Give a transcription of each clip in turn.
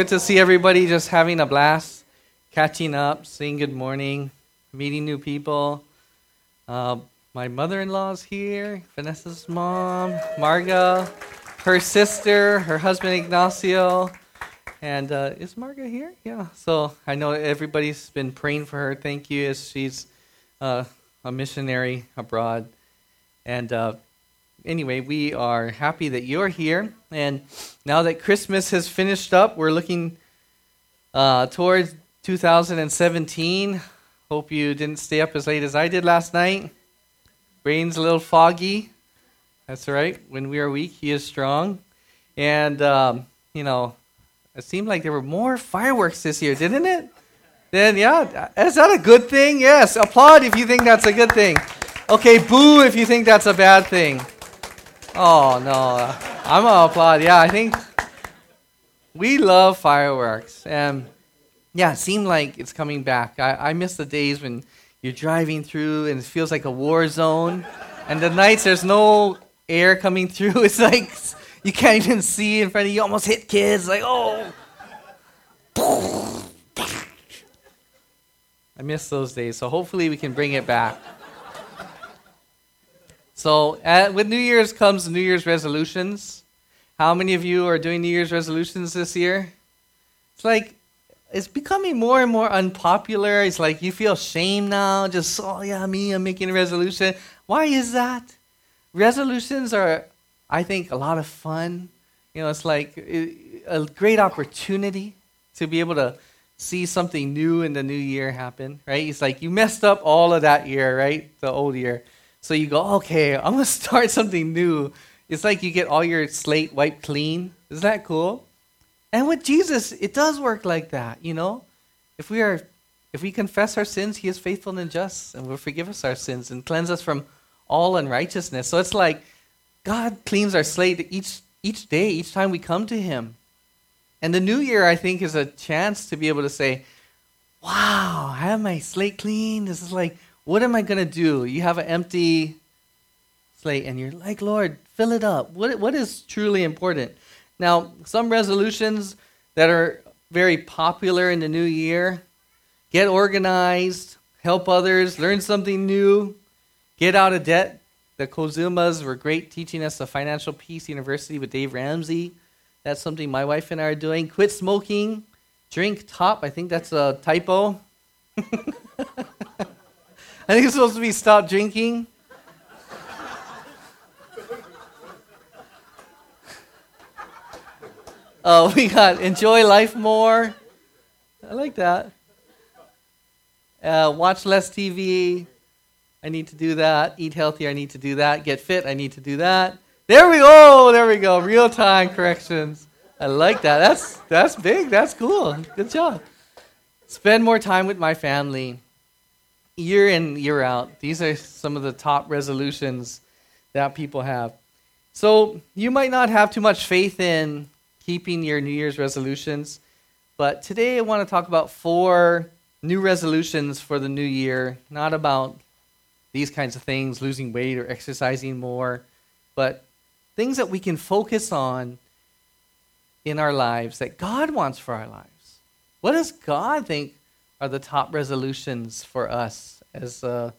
good to see everybody just having a blast, catching up, saying good morning, meeting new people. Uh, my mother in law's here, Vanessa's mom, Marga, her sister, her husband Ignacio. And uh, is Marga here? Yeah. So I know everybody's been praying for her. Thank you, as she's uh, a missionary abroad. And uh, anyway, we are happy that you're here. And now that Christmas has finished up, we're looking uh, towards 2017. Hope you didn't stay up as late as I did last night. Brain's a little foggy. That's right. When we are weak, He is strong. And, um, you know, it seemed like there were more fireworks this year, didn't it? Then, yeah, is that a good thing? Yes. Applaud if you think that's a good thing. Okay, boo if you think that's a bad thing. Oh, no. I'm to applaud. Yeah, I think we love fireworks. And, yeah, it seemed like it's coming back. I, I miss the days when you're driving through and it feels like a war zone. And the nights there's no air coming through. It's like you can't even see in front of you. You almost hit kids. Like, oh. I miss those days. So hopefully we can bring it back. So at, with New Year's comes New Year's resolutions. How many of you are doing New Year's resolutions this year? It's like it's becoming more and more unpopular. It's like you feel shame now. Just oh yeah, me, I'm making a resolution. Why is that? Resolutions are, I think, a lot of fun. You know, it's like a great opportunity to be able to see something new in the new year happen, right? It's like you messed up all of that year, right? The old year. So you go, okay, I'm going to start something new. It's like you get all your slate wiped clean. Isn't that cool? And with Jesus, it does work like that, you know? If we are if we confess our sins, he is faithful and just and will forgive us our sins and cleanse us from all unrighteousness. So it's like God cleans our slate each each day, each time we come to him. And the new year, I think, is a chance to be able to say, Wow, I have my slate clean. This is like, what am I going to do? You have an empty slate, and you're like, Lord, fill it up. What, what is truly important? Now, some resolutions that are very popular in the new year get organized, help others, learn something new, get out of debt. The Kozumas were great teaching us the Financial Peace University with Dave Ramsey. That's something my wife and I are doing. Quit smoking, drink top. I think that's a typo. I think it's supposed to be stop drinking. Oh, we got enjoy life more. I like that. Uh, watch less TV. I need to do that. Eat healthier. I need to do that. Get fit. I need to do that. There we go. There we go. Real time corrections. I like that. That's that's big. That's cool. Good job. Spend more time with my family. Year in, year out. These are some of the top resolutions that people have. So you might not have too much faith in keeping your New Year's resolutions. But today I want to talk about four new resolutions for the new year, not about these kinds of things, losing weight or exercising more, but things that we can focus on in our lives that God wants for our lives. What does God think are the top resolutions for us as a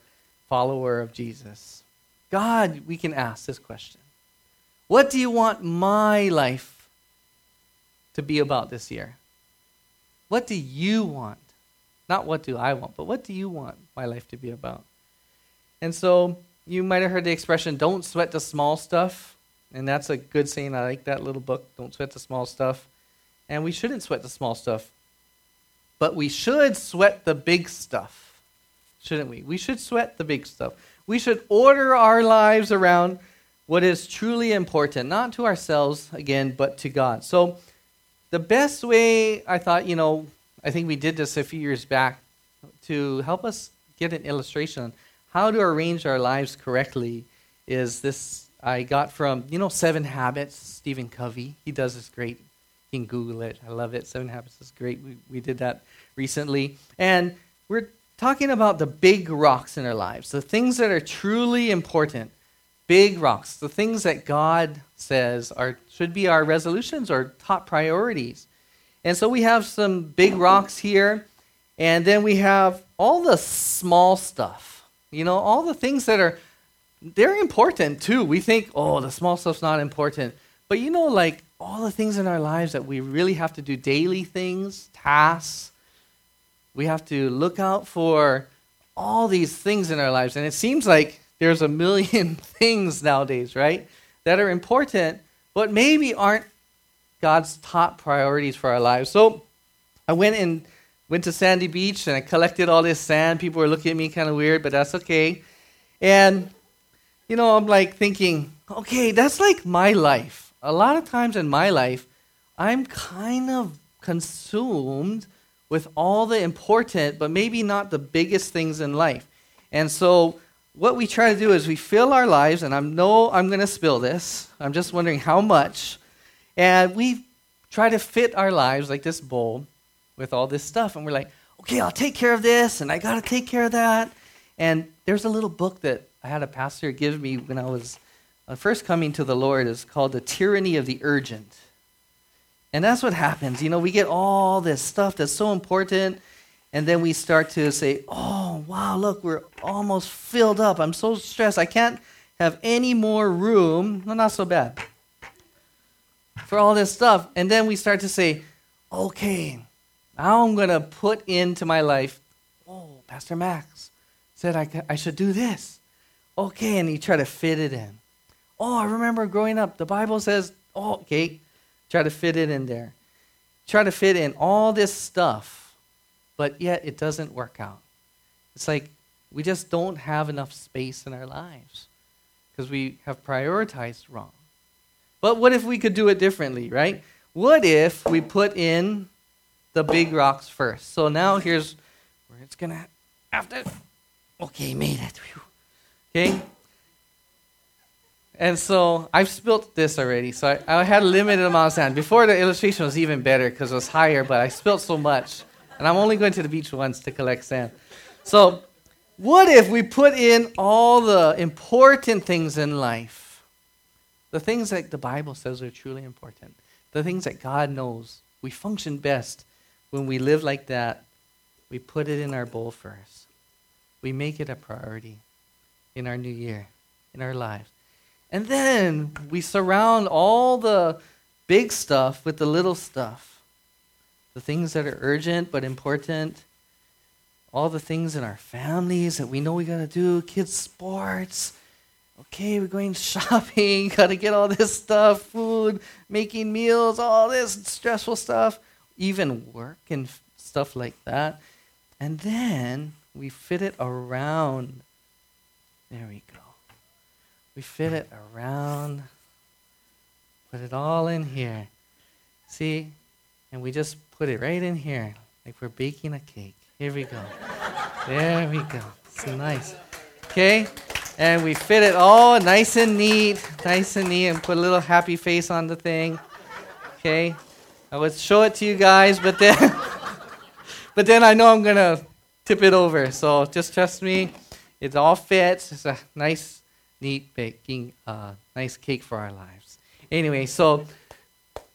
follower of Jesus? God, we can ask this question What do you want my life to be about this year? What do you want? Not what do I want, but what do you want my life to be about? And so you might have heard the expression, don't sweat the small stuff. And that's a good saying. I like that little book, Don't Sweat the Small Stuff. And we shouldn't sweat the small stuff. But we should sweat the big stuff, shouldn't we? We should sweat the big stuff. We should order our lives around what is truly important, not to ourselves, again, but to God. So the best way I thought, you know, I think we did this a few years back to help us get an illustration on how to arrange our lives correctly is this I got from, you know, Seven Habits, Stephen Covey. He does this great. You can Google it. I love it. Seven Habits is great. We, we did that recently. And we're talking about the big rocks in our lives, the things that are truly important big rocks, the things that God says are should be our resolutions or top priorities. And so we have some big rocks here, and then we have all the small stuff. You know, all the things that are they're important too. We think, "Oh, the small stuff's not important." But you know like all the things in our lives that we really have to do daily things, tasks, we have to look out for all these things in our lives. And it seems like there's a million things nowadays, right? That are important, but maybe aren't God's top priorities for our lives. So I went and went to Sandy Beach and I collected all this sand. People were looking at me kind of weird, but that's okay. And, you know, I'm like thinking, okay, that's like my life. A lot of times in my life, I'm kind of consumed with all the important, but maybe not the biggest things in life. And so, what we try to do is we fill our lives, and I know I'm going to spill this. I'm just wondering how much. And we try to fit our lives like this bowl with all this stuff. And we're like, okay, I'll take care of this, and I got to take care of that. And there's a little book that I had a pastor give me when I was uh, first coming to the Lord. is called The Tyranny of the Urgent. And that's what happens. You know, we get all this stuff that's so important, and then we start to say, oh, wow, look, we're almost filled up. I'm so stressed. I can't have any more room. No, not so bad. For all this stuff. And then we start to say, okay, now I'm going to put into my life, oh, Pastor Max said I, I should do this. Okay, and you try to fit it in. Oh, I remember growing up, the Bible says, oh, okay, Try to fit it in there. Try to fit in all this stuff, but yet it doesn't work out. It's like we just don't have enough space in our lives because we have prioritized wrong. But what if we could do it differently, right? What if we put in the big rocks first? So now here's where it's going to have to. Okay, made it. Okay? And so I've spilt this already. So I, I, had a limited amount of sand. Before the illustration was even better because it was higher, but I spilt so much. And I'm only going to the beach once to collect sand. So what if we put in all the important things in life? The things that the Bible says are truly important. The things that God knows. We function best when we live like that. We put it in our bowl first. We make it a priority in our new year, in our lives. And then we surround all the big stuff with the little stuff. The things that are urgent but important. All the things in our families that we know we got to do, kids' sports. Okay, we're going shopping, got to get all this stuff, food, making meals, all this stressful stuff, even work and stuff like that. And then we fit it around. There we go. We fit it around, put it all in here. See? And we just put it right in here, like we're baking a cake. Here we go. there we go. So nice. Okay? And we fit it all nice and neat, nice and neat, and put a little happy face on the thing. Okay? I would show it to you guys, but then but then I know I'm gonna tip it over. So just trust me. It all fits. It's a nice neat baking a uh, nice cake for our lives. Anyway, so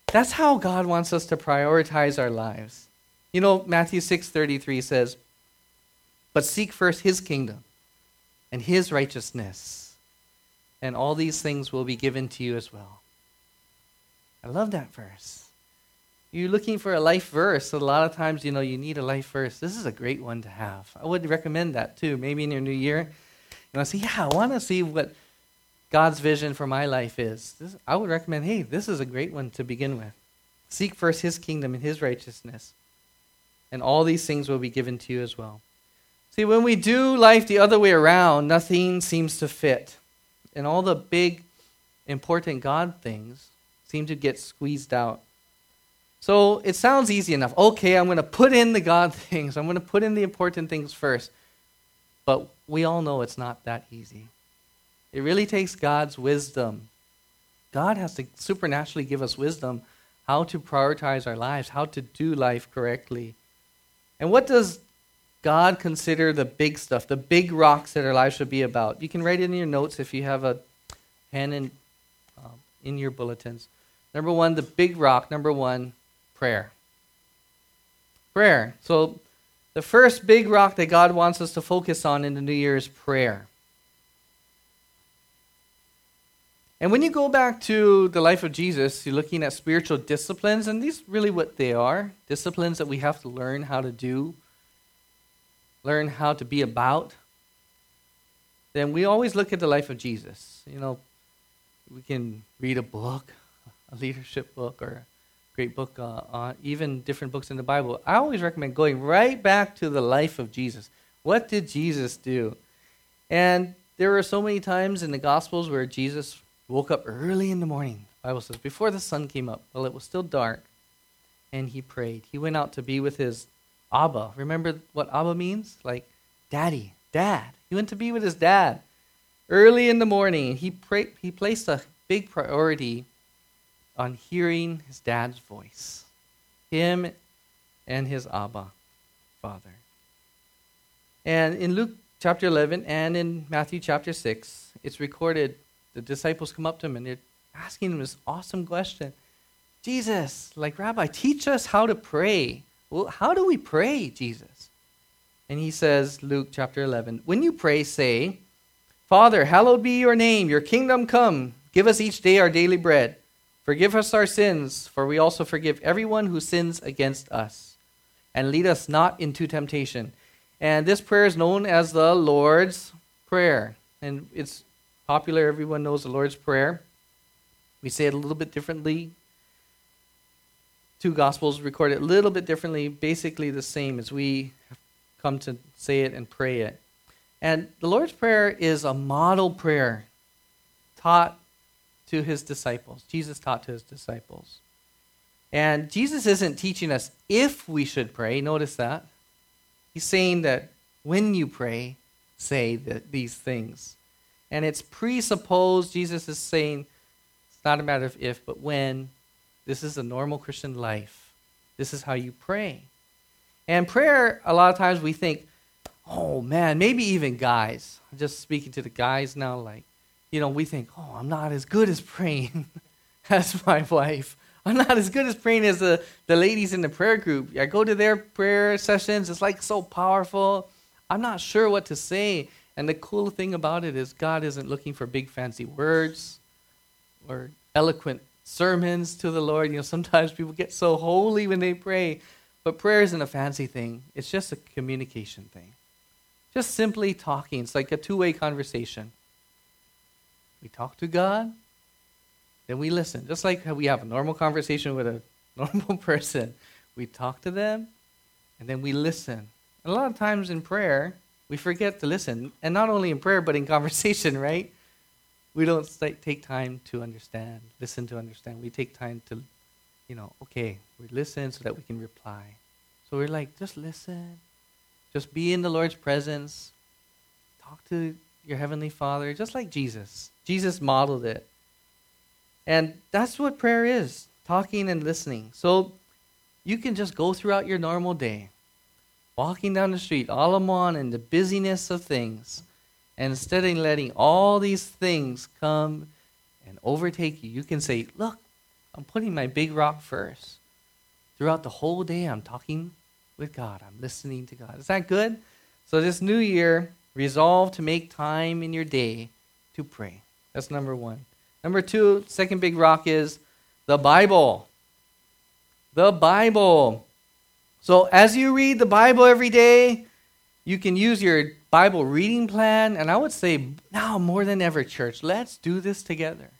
that's how God wants us to prioritize our lives. You know, Matthew 6:33 says, "But seek first his kingdom and his righteousness, and all these things will be given to you as well." I love that verse. You're looking for a life verse. A lot of times, you know, you need a life verse. This is a great one to have. I would recommend that too. Maybe in your new year, want to see, yeah, I want to see what God's vision for my life is. This, I would recommend, hey, this is a great one to begin with. Seek first his kingdom and his righteousness, and all these things will be given to you as well. See, when we do life the other way around, nothing seems to fit. And all the big, important God things seem to get squeezed out. So it sounds easy enough. Okay, I'm going to put in the God things, I'm going to put in the important things first. But we all know it's not that easy. It really takes God's wisdom. God has to supernaturally give us wisdom how to prioritize our lives, how to do life correctly. And what does God consider the big stuff, the big rocks that our lives should be about? You can write it in your notes if you have a pen in, uh, in your bulletins. Number one, the big rock. Number one, prayer. Prayer. So, the first big rock that God wants us to focus on in the new year is prayer. And when you go back to the life of Jesus, you're looking at spiritual disciplines, and these really what they are disciplines that we have to learn how to do, learn how to be about. Then we always look at the life of Jesus. You know, we can read a book, a leadership book, or great book, uh, on even different books in the Bible. I always recommend going right back to the life of Jesus. What did Jesus do? And there are so many times in the Gospels where Jesus woke up early in the morning. The Bible says before the sun came up, while it was still dark, and he prayed. He went out to be with his Abba. Remember what Abba means? Like daddy, dad. He went to be with his dad early in the morning. He prayed, he placed a big priority on hearing his dad's voice. Him and his Abba, Father. And in Luke chapter 11 and in Matthew chapter 6, it's recorded the disciples come up to him and they're asking him this awesome question Jesus, like, Rabbi, teach us how to pray. Well, how do we pray, Jesus? And he says, Luke chapter 11, when you pray, say, Father, hallowed be your name, your kingdom come. Give us each day our daily bread. Forgive us our sins, for we also forgive everyone who sins against us. And lead us not into temptation. And this prayer is known as the Lord's Prayer. And it's popular. Everyone knows the Lord's Prayer. We say it a little bit differently. Two Gospels record it a little bit differently, basically the same as we have come to say it and pray it. And the Lord's Prayer is a model prayer taught to his disciples. Jesus taught to his disciples. And Jesus isn't teaching us if we should pray. Notice that. He's saying that when you pray, say that these things. And it's presupposed, Jesus is saying, it's not a matter of if, but when. This is a normal Christian life. This is how you pray. And prayer, a lot of times we think, oh man, maybe even guys. I'm just speaking to the guys now, like, you know, we think, oh, I'm not as good as praying as my wife. I'm not as good as praying as the, the ladies in the prayer group. I go to their prayer sessions, it's like so powerful. I'm not sure what to say. And the cool thing about it is, God isn't looking for big fancy words or eloquent sermons to the Lord. You know, sometimes people get so holy when they pray, but prayer isn't a fancy thing, it's just a communication thing. Just simply talking. It's like a two way conversation. We talk to God, then we listen. Just like we have a normal conversation with a normal person, we talk to them, and then we listen. And a lot of times in prayer, we forget to listen. And not only in prayer, but in conversation, right? We don't take time to understand, listen to understand. We take time to, you know, okay, we listen so that we can reply. So we're like, just listen. Just be in the Lord's presence. Talk to your Heavenly Father, just like Jesus. Jesus modeled it. And that's what prayer is talking and listening. So you can just go throughout your normal day walking down the street, all alone in the busyness of things, and instead of letting all these things come and overtake you, you can say, Look, I'm putting my big rock first. Throughout the whole day, I'm talking with God, I'm listening to God. Is that good? So, this new year, resolve to make time in your day to pray. That's number one. Number two, second big rock is the Bible. The Bible. So as you read the Bible every day, you can use your Bible reading plan. And I would say now more than ever, church, let's do this together.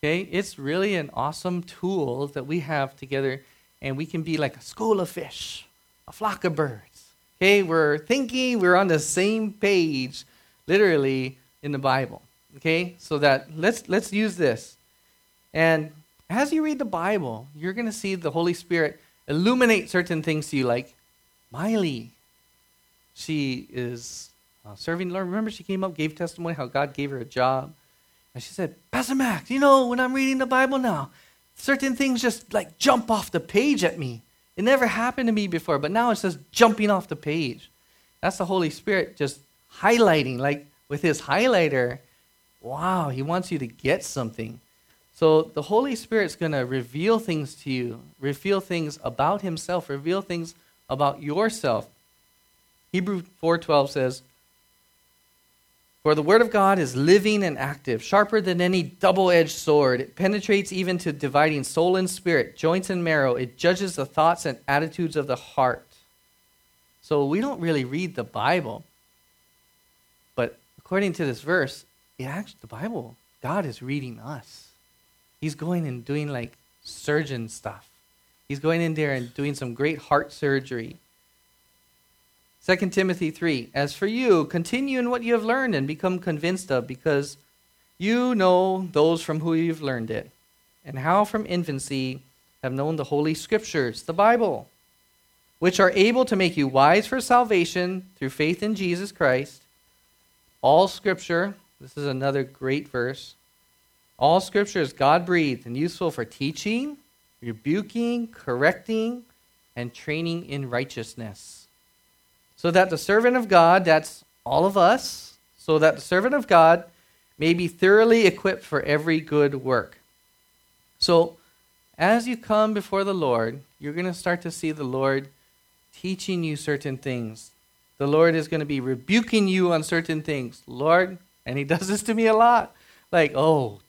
Okay? It's really an awesome tool that we have together, and we can be like a school of fish, a flock of birds. Okay? We're thinking, we're on the same page, literally, in the Bible. Okay? So that let's let's use this. And as you read the Bible, you're to see the Holy Spirit illuminate certain things to you, like Miley. She is uh, serving the Lord. Remember, she came up, gave testimony how God gave her a job. And she said, Pastor Max, you know, when I'm reading the Bible now, certain things just like jump off the page at me. It never happened to me before, but now it's just jumping off the page. That's the Holy Spirit just highlighting, like with his highlighter. Wow, he wants you to get something. So the Holy Spirit's going to reveal things to you, reveal things about Himself, reveal things about yourself. Hebrew 4:12 says, "For the word of God is living and active, sharper than any double-edged sword. It penetrates even to dividing soul and spirit, joints and marrow. It judges the thoughts and attitudes of the heart." So we don't really read the Bible. But according to this verse, it actually, the Bible, God is reading us. He's going and doing like surgeon stuff. He's going in there and doing some great heart surgery. 2 Timothy 3 As for you, continue in what you have learned and become convinced of, because you know those from whom you've learned it, and how from infancy have known the Holy Scriptures, the Bible, which are able to make you wise for salvation through faith in Jesus Christ. All Scripture, this is another great verse, all Scripture is God breathed and useful for teaching, rebuking, correcting, and training in righteousness. So that the servant of God, that's all of us, so that the servant of God may be thoroughly equipped for every good work. So, as you come before the Lord, you're going to start to see the Lord teaching you certain things. The Lord is going to be rebuking you on certain things. Lord, and He does this to me a lot. Like, oh,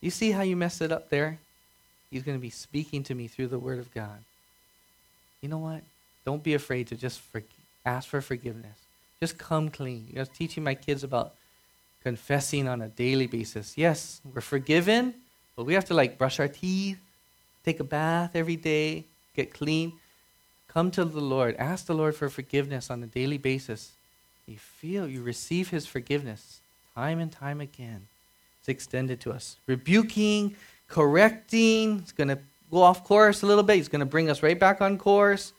you see how you messed it up there? He's going to be speaking to me through the Word of God. You know what? Don't be afraid to just for, ask for forgiveness. Just come clean. You know, teaching my kids about confessing on a daily basis. Yes, we're forgiven, but we have to like brush our teeth, take a bath every day, get clean. Come to the Lord. Ask the Lord for forgiveness on a daily basis. You feel, you receive His forgiveness time and time again. It's extended to us. Rebuking, correcting. It's going to go off course a little bit. He's going to bring us right back on course.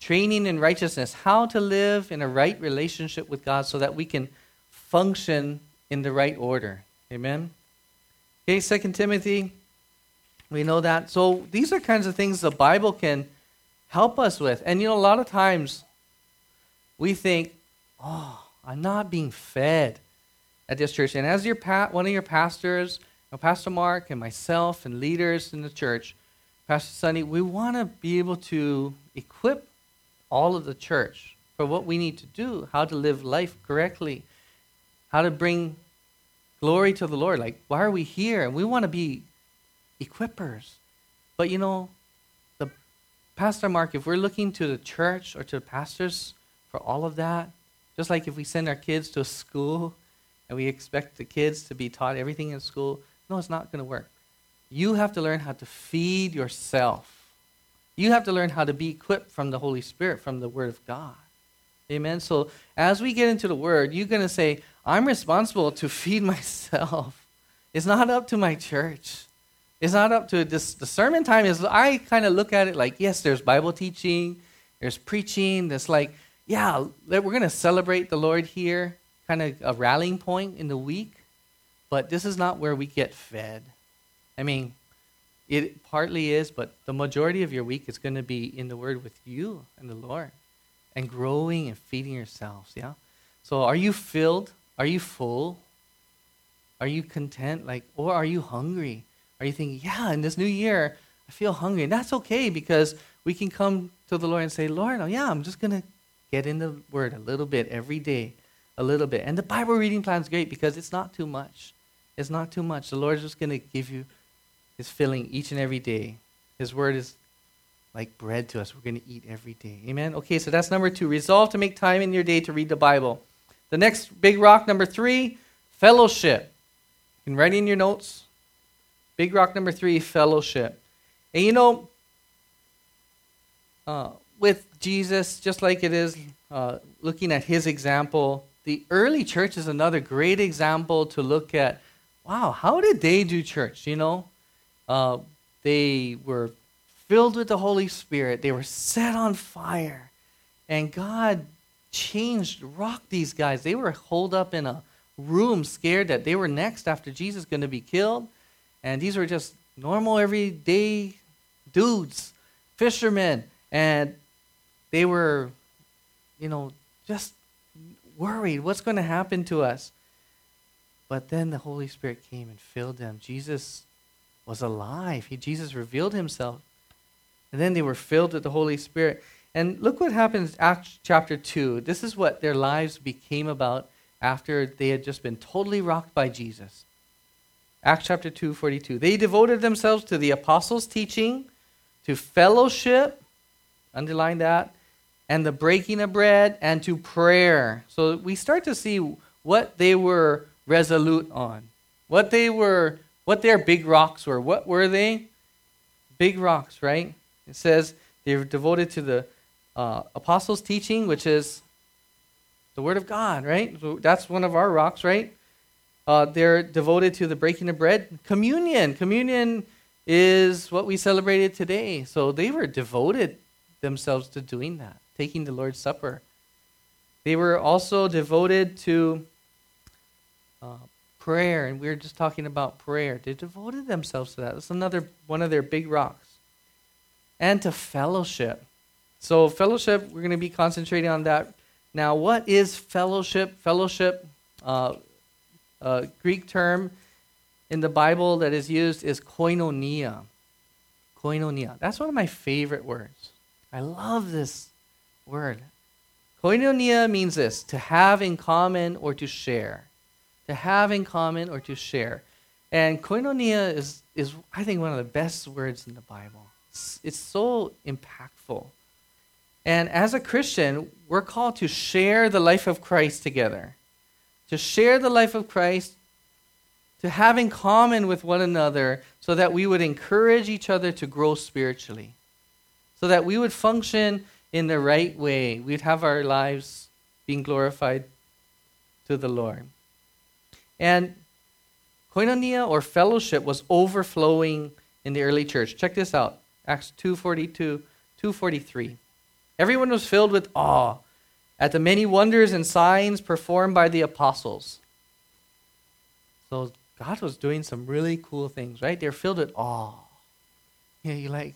Training in righteousness. How to live in a right relationship with God so that we can function in the right order. Amen. Okay, Second Timothy. We know that. So these are kinds of things the Bible can help us with. And you know, a lot of times we think, oh, I'm not being fed at this church. And as your pa- one of your pastors, Pastor Mark and myself and leaders in the church, Pastor Sonny, we want to be able to equip all of the church for what we need to do, how to live life correctly, how to bring glory to the Lord. Like, why are we here? And we want to be equippers. But you know, the Pastor Mark, if we're looking to the church or to the pastors for all of that, just like if we send our kids to a school and we expect the kids to be taught everything in school. No, it's not going to work. You have to learn how to feed yourself. You have to learn how to be equipped from the Holy Spirit, from the Word of God. Amen. So as we get into the Word, you're going to say, I'm responsible to feed myself. It's not up to my church. It's not up to this. The sermon time is, I kind of look at it like, yes, there's Bible teaching, there's preaching, there's like, yeah, we're going to celebrate the Lord here kind of a rallying point in the week, but this is not where we get fed. I mean, it partly is, but the majority of your week is going to be in the Word with you and the Lord and growing and feeding yourselves. Yeah? So are you filled? Are you full? Are you content? Like, or are you hungry? Are you thinking, yeah, in this new year, I feel hungry? And that's okay because we can come to the Lord and say, Lord, oh, yeah, I'm just going to get in the Word a little bit every day a little bit. And the Bible reading plan is great because it's not too much. It's not too much. The Lord's just going to give you His filling each and every day. His word is like bread to us. We're going to eat every day. Amen? Okay, so that's number two. Resolve to make time in your day to read the Bible. The next big rock, number three, fellowship. You can write in your notes. Big rock number three, fellowship. And you know, uh, with Jesus, just like it is uh, looking at his example, the early church is another great example to look at. Wow, how did they do church? You know, uh, they were filled with the Holy Spirit. They were set on fire, and God changed, rocked these guys. They were holed up in a room, scared that they were next after Jesus going to be killed, and these were just normal, everyday dudes, fishermen, and they were, you know, just worried. What's going to happen to us? But then the Holy Spirit came and filled them. Jesus was alive. He, Jesus revealed himself. And then they were filled with the Holy Spirit. And look what happens Acts chapter 2. This is what their lives became about after they had just been totally rocked by Jesus. Acts chapter 2, 42. They devoted themselves to the apostles' teaching, to fellowship, underline that, and the breaking of bread, and to prayer. So we start to see what they were resolute on, what they were, what their big rocks were. What were they? Big rocks, right? It says they were devoted to the uh, apostles' teaching, which is the Word of God, right? That's one of our rocks, right? Uh, they're devoted to the breaking of bread. Communion. Communion is what we celebrated today. So they were devoted themselves to doing that, taking the Lord's Supper. They were also devoted to uh, prayer, and we were just talking about prayer. They devoted themselves to that. That's another one of their big rocks. And to fellowship. So, fellowship, we're going to be concentrating on that. Now, what is fellowship? Fellowship, uh, Greek term in the Bible that is used is koinonia. Koinonia. That's one of my favorite words. I love this word. Koinonia means this to have in common or to share. To have in common or to share. And koinonia is, is I think, one of the best words in the Bible. It's, it's so impactful. And as a Christian, we're called to share the life of Christ together to share the life of Christ, to have in common with one another, so that we would encourage each other to grow spiritually, so that we would function in the right way. We'd have our lives being glorified to the Lord. And koinonia or fellowship was overflowing in the early church. Check this out. Acts 2:42, 2:43. Everyone was filled with awe at the many wonders and signs performed by the apostles. So God was doing some really cool things, right? They're filled with awe. Yeah, you like,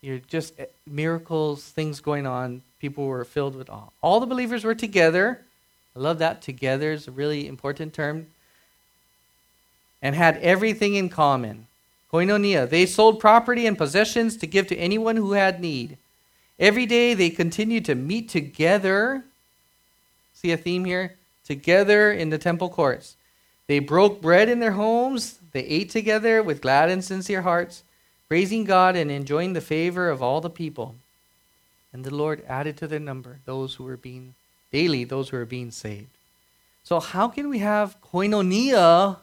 you're just eh, miracles, things going on. People were filled with awe. All the believers were together. I love that. Together is a really important term. And had everything in common. Koinonia. They sold property and possessions to give to anyone who had need. Every day they continued to meet together. See a theme here? Together in the temple courts. They broke bread in their homes. They ate together with glad and sincere hearts, praising God and enjoying the favor of all the people. And the Lord added to their number those who were being daily, those who are being saved. So, how can we have koinonia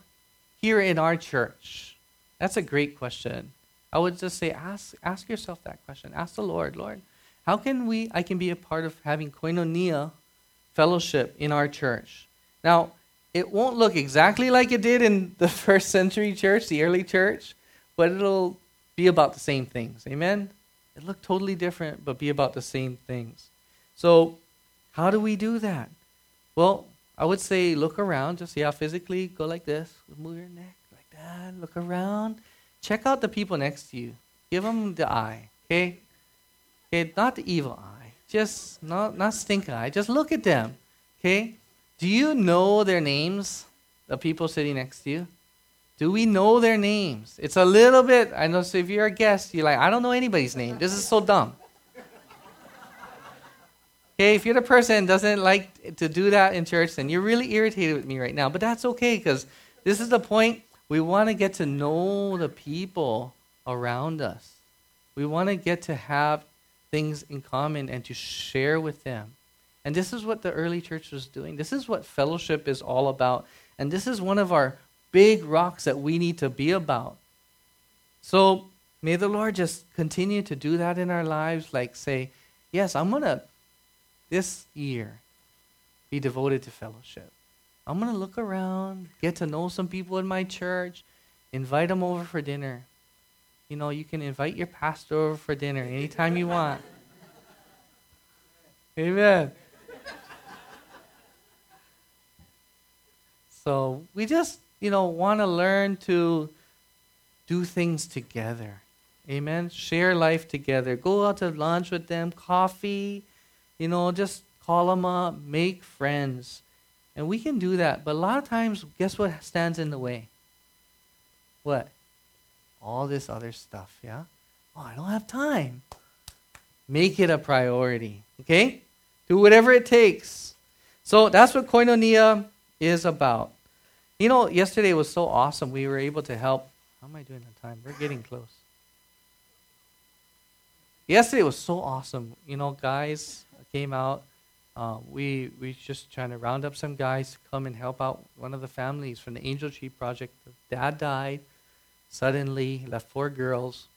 here in our church? That's a great question. I would just say, ask, ask yourself that question. Ask the Lord, Lord, how can we, I can be a part of having koinonia fellowship in our church? Now, it won't look exactly like it did in the first century church, the early church, but it'll be about the same things. Amen? It look totally different, but be about the same things. So, how do we do that? Well, I would say look around, just how physically go like this, move your neck like that, look around. Check out the people next to you. Give them the eye, okay? Okay, not the evil eye. Just not not stink eye. Just look at them. Okay? Do you know their names? The people sitting next to you? Do we know their names? It's a little bit, I know, so if you're a guest, you're like, I don't know anybody's name. This is so dumb. Okay, if you're the person doesn't like to do that in church, then you're really irritated with me right now. But that's okay because this is the point. We want to get to know the people around us. We want to get to have things in common and to share with them. And this is what the early church was doing. This is what fellowship is all about. And this is one of our big rocks that we need to be about. So may the Lord just continue to do that in our lives. Like, say, yes, I'm going to, this year, be devoted to fellowship. I'm going to look around, get to know some people in my church, invite them over for dinner you know, you can invite your pastor over for dinner anytime you want. Amen. So we just, you know, want to learn to do things together. Amen. Share life together. Go out to lunch with them, coffee, you know, just call them up, make friends. And we can do that. But a lot of times, guess what stands in the way? What? all this other stuff, yeah? Oh, I don't have time. Make it a priority. Okay? Do whatever it takes. So that's what koinonia is about. You know, yesterday was so awesome. We were able to help. How am I doing on time? We're getting close. Yesterday was so awesome. You know, guys came out. Uh, we we just trying to round up some guys to come and help out one of the families from the Angel Tree Project. Dad died suddenly, left four girls,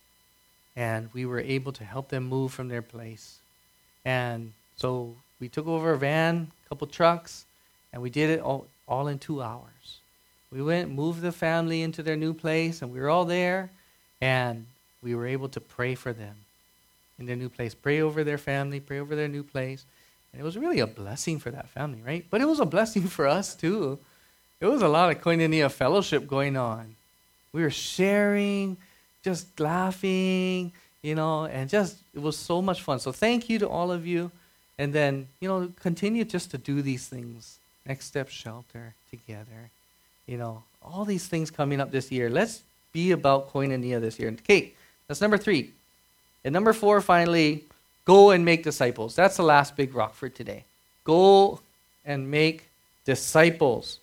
and we were able to help them move from their place. And so we took over a van, a couple trucks, and we did it all, all in two hours. We went, moved the family into their new place, and we were all there, and we were able to pray for them in their new place, pray over their family, pray over their new place. And it was really a blessing for that family, right? But it was a blessing for us too. It was a lot of koinonia fellowship going on. We were sharing, just laughing, you know, and just, it was so much fun. So thank you to all of you. And then, you know, continue just to do these things. Next Step Shelter together. You know, all these things coming up this year. Let's be about koinonia this year. And okay, that's number three. And number four, finally, go and make disciples. That's the last big rock for today. Go and make disciples.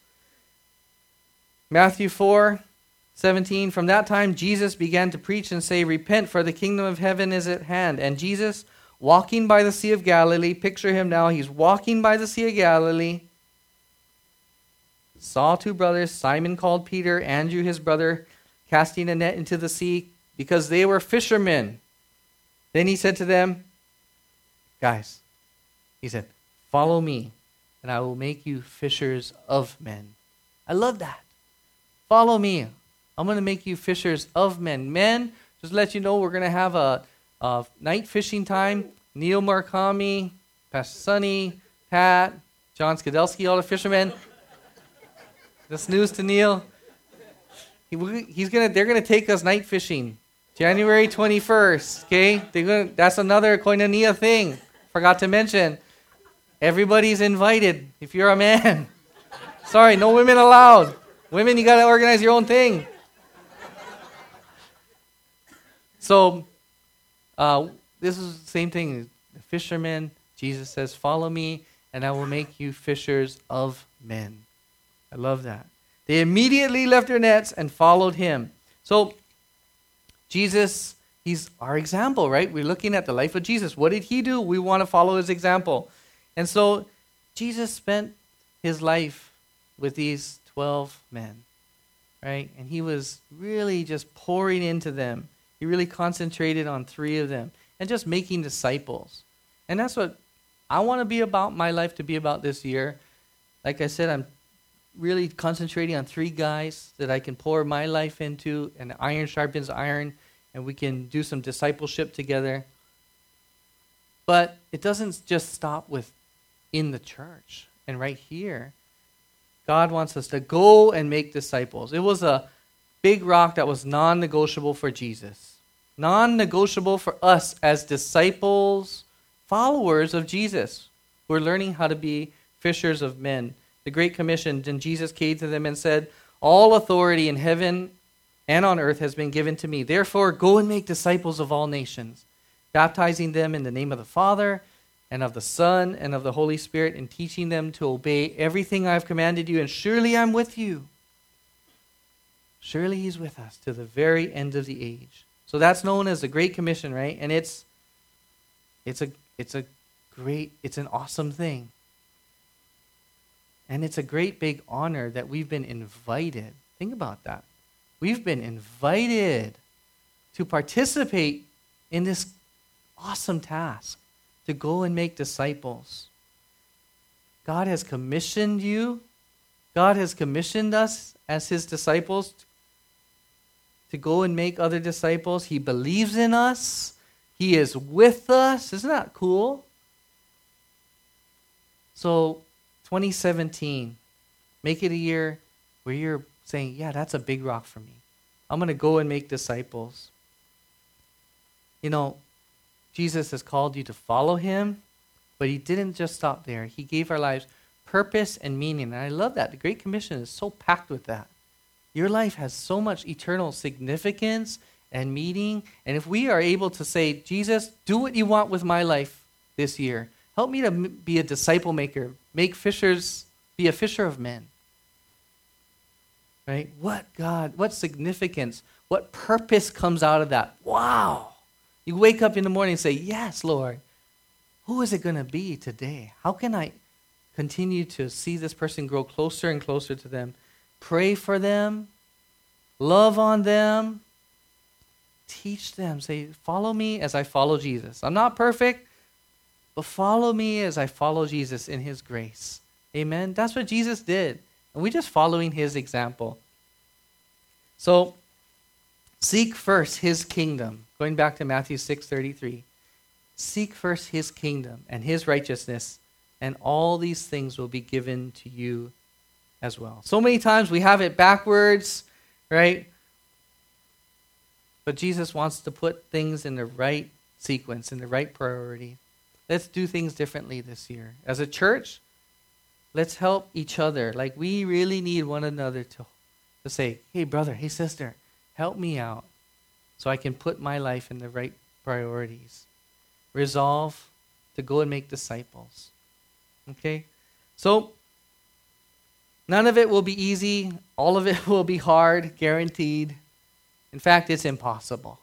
Matthew 4 17. From that time, Jesus began to preach and say, Repent, for the kingdom of heaven is at hand. And Jesus, walking by the Sea of Galilee, picture him now, he's walking by the Sea of Galilee, saw two brothers, Simon called Peter, Andrew his brother, casting a net into the sea because they were fishermen. Then he said to them, Guys, he said, Follow me, and I will make you fishers of men. I love that. Follow me. I'm going to make you fishers of men. Men, just let you know, we're going to have a, a night fishing time. Neil Markami, Pastor Sonny, Pat, John Skidelsky, all the fishermen. This news to Neil. He, he's gonna, they're going to take us night fishing. January 21st, okay? Gonna, that's another koinonia thing. Forgot to mention. Everybody's invited if you're a man. Sorry, no women allowed. Women, you got to organize your own thing. So, uh, this is the same thing. The fishermen, Jesus says, Follow me, and I will make you fishers of men. I love that. They immediately left their nets and followed him. So, Jesus, he's our example, right? We're looking at the life of Jesus. What did he do? We want to follow his example. And so, Jesus spent his life with these 12 men, right? And he was really just pouring into them he really concentrated on three of them and just making disciples. And that's what I want to be about my life to be about this year. Like I said, I'm really concentrating on three guys that I can pour my life into, and iron sharpens iron, and we can do some discipleship together. But it doesn't just stop with in the church and right here. God wants us to go and make disciples. It was a big rock that was non negotiable for Jesus, non negotiable for us as disciples, followers of Jesus. We're learning how to be fishers of men. The Great Commission, and Jesus came to them and said, All authority in heaven and on earth has been given to me. Therefore, go and make disciples of all nations, baptizing them in the name of the Father and of the Son and of the Holy Spirit, and teaching them to obey everything I have commanded you. And surely I'm with you Surely he's with us to the very end of the age. So that's known as the Great Commission, right? And it's it's a it's a great it's an awesome thing. And it's a great big honor that we've been invited. Think about that. We've been invited to participate in this awesome task to go and make disciples. God has commissioned you. God has commissioned us as his disciples to go and make other disciples. He believes in us. He is with us. Isn't that cool? So, 2017, make it a year where you're saying, Yeah, that's a big rock for me. I'm going to go and make disciples. You know, Jesus has called you to follow him, but he didn't just stop there. He gave our lives purpose and meaning. And I love that. The Great Commission is so packed with that. Your life has so much eternal significance and meaning. And if we are able to say, Jesus, do what you want with my life this year, help me to be a disciple maker, make fishers, be a fisher of men. Right? What God, what significance, what purpose comes out of that? Wow. You wake up in the morning and say, Yes, Lord. Who is it going to be today? How can I continue to see this person grow closer and closer to them? Pray for them, love on them, teach them. Say, Follow me as I follow Jesus. I'm not perfect, but follow me as I follow Jesus in his grace. Amen. That's what Jesus did. And we're just following his example. So, seek first his kingdom. Going back to Matthew 6:33. Seek first his kingdom and his righteousness, and all these things will be given to you as well. So many times we have it backwards, right? But Jesus wants to put things in the right sequence, in the right priority. Let's do things differently this year. As a church, let's help each other. Like we really need one another to, to say, hey, brother, hey, sister, help me out so I can put my life in the right priorities. Resolve to go and make disciples. Okay? So, none of it will be easy. All of it will be hard, guaranteed. In fact, it's impossible.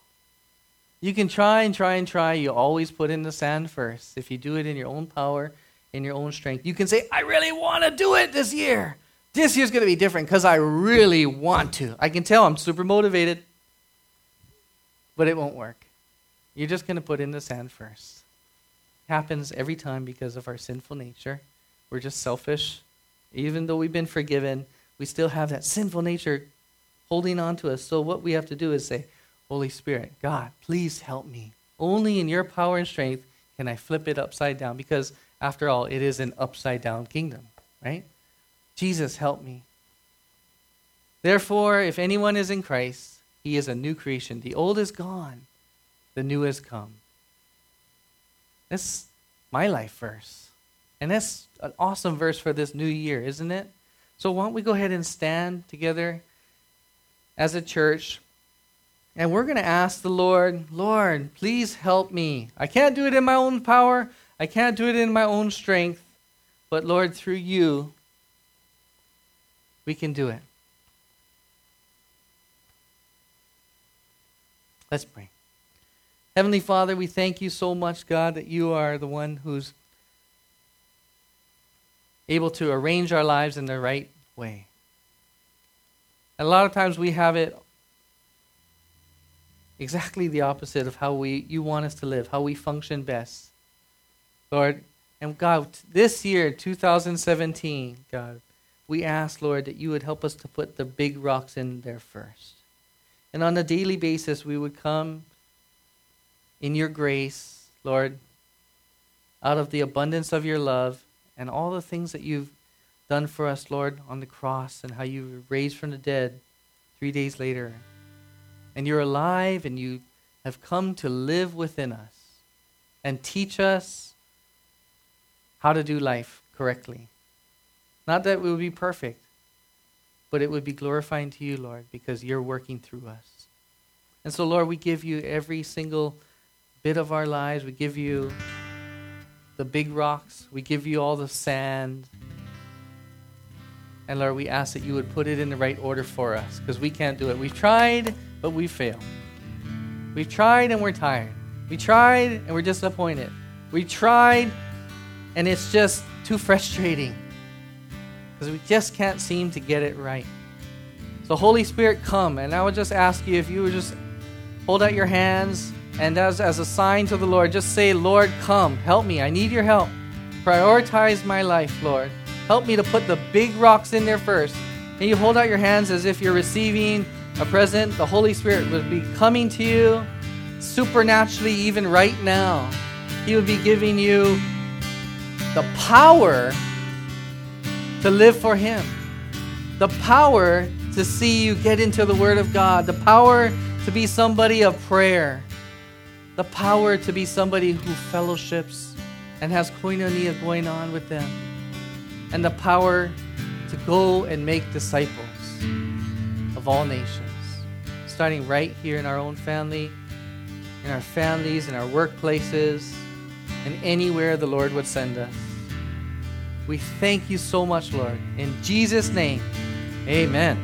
You can try and try and try. You always put in the sand first. If you do it in your own power, in your own strength, you can say, I really want to do it this year. This year's going to be different because I really want to. I can tell I'm super motivated but it won't work. You're just going to put in the sand first. It happens every time because of our sinful nature. We're just selfish. Even though we've been forgiven, we still have that sinful nature holding on to us. So, what we have to do is say, Holy Spirit, God, please help me. Only in your power and strength can I flip it upside down because, after all, it is an upside down kingdom, right? Jesus, help me. Therefore, if anyone is in Christ, he is a new creation. The old is gone, the new has come. That's my life verse. And that's an awesome verse for this new year, isn't it? So, why don't we go ahead and stand together as a church? And we're going to ask the Lord, Lord, please help me. I can't do it in my own power, I can't do it in my own strength. But, Lord, through you, we can do it. Let's pray. Heavenly Father, we thank you so much, God, that you are the one who's able to arrange our lives in the right way. And a lot of times we have it exactly the opposite of how we you want us to live, how we function best. Lord, and God, this year, 2017, God, we ask, Lord, that you would help us to put the big rocks in there first. And on a daily basis, we would come in your grace, Lord, out of the abundance of your love and all the things that you've done for us, Lord, on the cross and how you raised from the dead three days later. And you're alive and you have come to live within us and teach us how to do life correctly. Not that we will be perfect, but it would be glorifying to you, Lord, because you're working through us. And so, Lord, we give you every single bit of our lives. We give you the big rocks. We give you all the sand. And Lord, we ask that you would put it in the right order for us because we can't do it. We've tried, but we fail. We've tried and we're tired. We tried and we're disappointed. We tried and it's just too frustrating because we just can't seem to get it right. So, Holy Spirit, come. And I would just ask you if you would just hold out your hands and as, as a sign to the Lord, just say, Lord, come. Help me. I need your help. Prioritize my life, Lord. Help me to put the big rocks in there first. And you hold out your hands as if you're receiving a present. The Holy Spirit would be coming to you supernaturally, even right now. He would be giving you the power to live for Him, the power to see you get into the Word of God, the power to be somebody of prayer, the power to be somebody who fellowships and has koinonia going on with them, and the power to go and make disciples of all nations. Starting right here in our own family, in our families, in our workplaces, and anywhere the Lord would send us. We thank you so much, Lord. In Jesus' name, amen.